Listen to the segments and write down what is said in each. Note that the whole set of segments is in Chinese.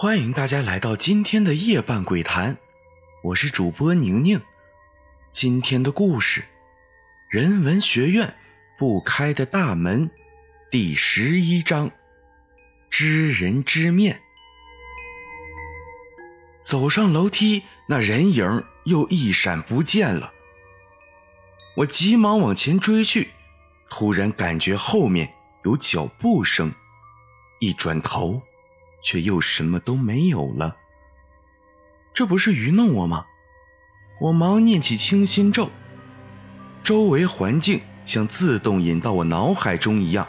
欢迎大家来到今天的夜半鬼谈，我是主播宁宁。今天的故事，《人文学院不开的大门》第十一章：知人知面。走上楼梯，那人影又一闪不见了。我急忙往前追去，突然感觉后面有脚步声，一转头，却又什么都没有了。这不是愚弄我吗？我忙念起清心咒，周围环境像自动引到我脑海中一样，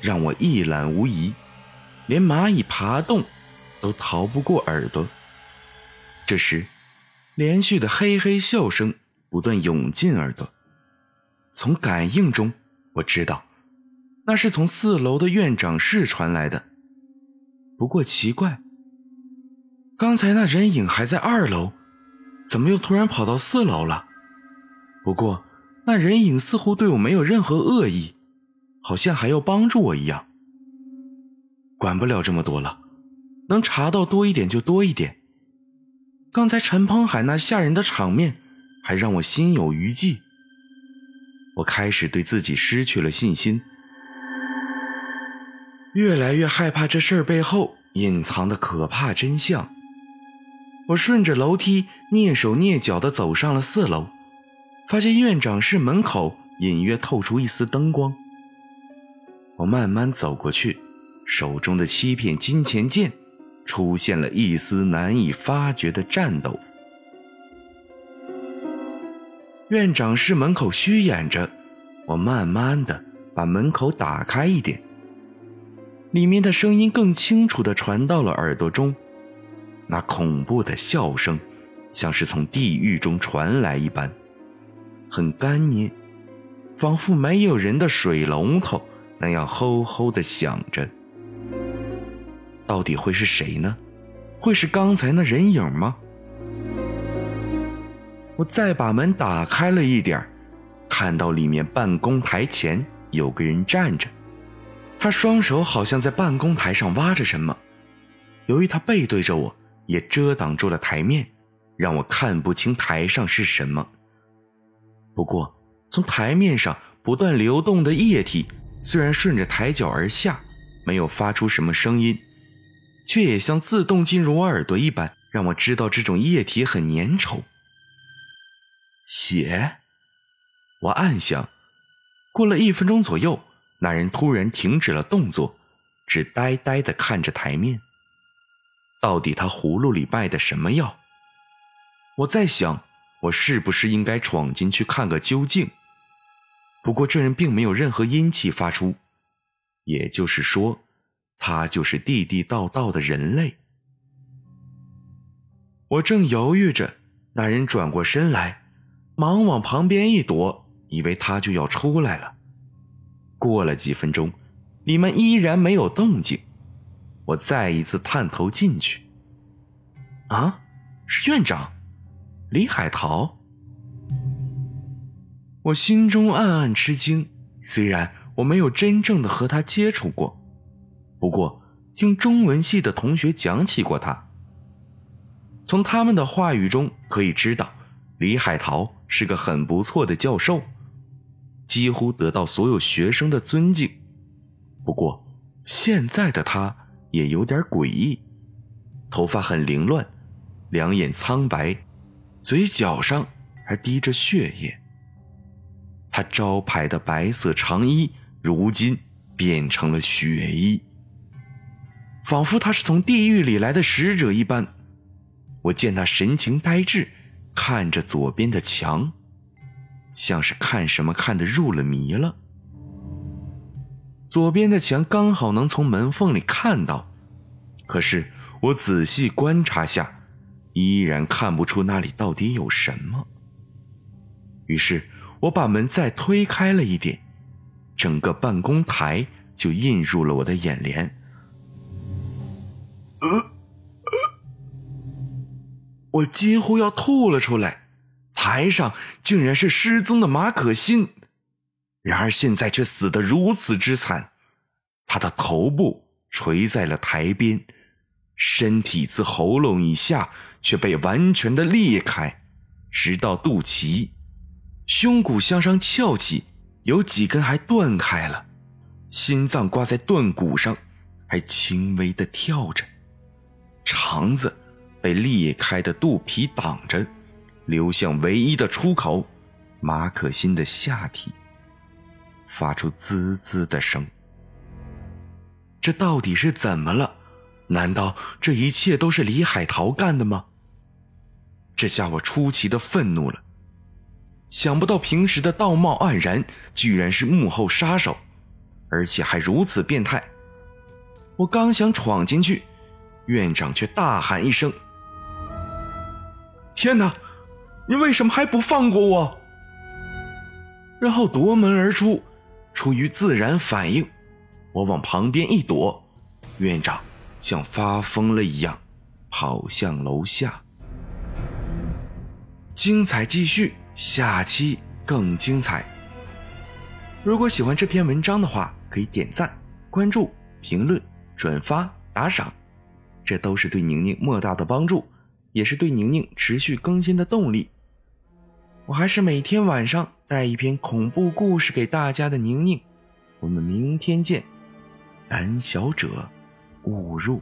让我一览无遗，连蚂蚁爬动都逃不过耳朵。这时，连续的嘿嘿笑声不断涌进耳朵。从感应中，我知道那是从四楼的院长室传来的。不过奇怪，刚才那人影还在二楼，怎么又突然跑到四楼了？不过那人影似乎对我没有任何恶意，好像还要帮助我一样。管不了这么多了，能查到多一点就多一点。刚才陈鹏海那吓人的场面，还让我心有余悸。我开始对自己失去了信心，越来越害怕这事儿背后隐藏的可怕真相。我顺着楼梯蹑手蹑脚地走上了四楼，发现院长室门口隐约透出一丝灯光。我慢慢走过去，手中的七片金钱剑出现了一丝难以发觉的颤抖。院长室门口虚掩着，我慢慢的把门口打开一点，里面的声音更清楚的传到了耳朵中，那恐怖的笑声，像是从地狱中传来一般，很干捏，仿佛没有人的水龙头那样吼吼的响着。到底会是谁呢？会是刚才那人影吗？我再把门打开了一点看到里面办公台前有个人站着，他双手好像在办公台上挖着什么。由于他背对着我，也遮挡住了台面，让我看不清台上是什么。不过，从台面上不断流动的液体，虽然顺着台脚而下，没有发出什么声音，却也像自动进入我耳朵一般，让我知道这种液体很粘稠。血，我暗想。过了一分钟左右，那人突然停止了动作，只呆呆的看着台面。到底他葫芦里卖的什么药？我在想，我是不是应该闯进去看个究竟？不过这人并没有任何阴气发出，也就是说，他就是地地道道的人类。我正犹豫着，那人转过身来。忙往旁边一躲，以为他就要出来了。过了几分钟，里面依然没有动静。我再一次探头进去，啊，是院长李海涛。我心中暗暗吃惊，虽然我没有真正的和他接触过，不过听中文系的同学讲起过他。从他们的话语中可以知道，李海涛。是个很不错的教授，几乎得到所有学生的尊敬。不过，现在的他也有点诡异，头发很凌乱，两眼苍白，嘴角上还滴着血液。他招牌的白色长衣如今变成了血衣，仿佛他是从地狱里来的使者一般。我见他神情呆滞。看着左边的墙，像是看什么看的入了迷了。左边的墙刚好能从门缝里看到，可是我仔细观察下，依然看不出那里到底有什么。于是我把门再推开了一点，整个办公台就映入了我的眼帘。呃。我几乎要吐了出来，台上竟然是失踪的马可欣，然而现在却死得如此之惨，他的头部垂在了台边，身体自喉咙以下却被完全的裂开，直到肚脐，胸骨向上翘起，有几根还断开了，心脏挂在断骨上，还轻微的跳着，肠子被裂开的肚皮挡着，流向唯一的出口——马可欣的下体，发出滋滋的声。这到底是怎么了？难道这一切都是李海涛干的吗？这下我出奇的愤怒了。想不到平时的道貌岸然，居然是幕后杀手，而且还如此变态。我刚想闯进去，院长却大喊一声：“天哪！你为什么还不放过我？”然后夺门而出，出于自然反应。我往旁边一躲，院长像发疯了一样跑向楼下。精彩继续，下期更精彩。如果喜欢这篇文章的话，可以点赞、关注、评论、转发、打赏，这都是对宁宁莫大的帮助，也是对宁宁持续更新的动力。我还是每天晚上带一篇恐怖故事给大家的宁宁，我们明天见。胆小者，勿入。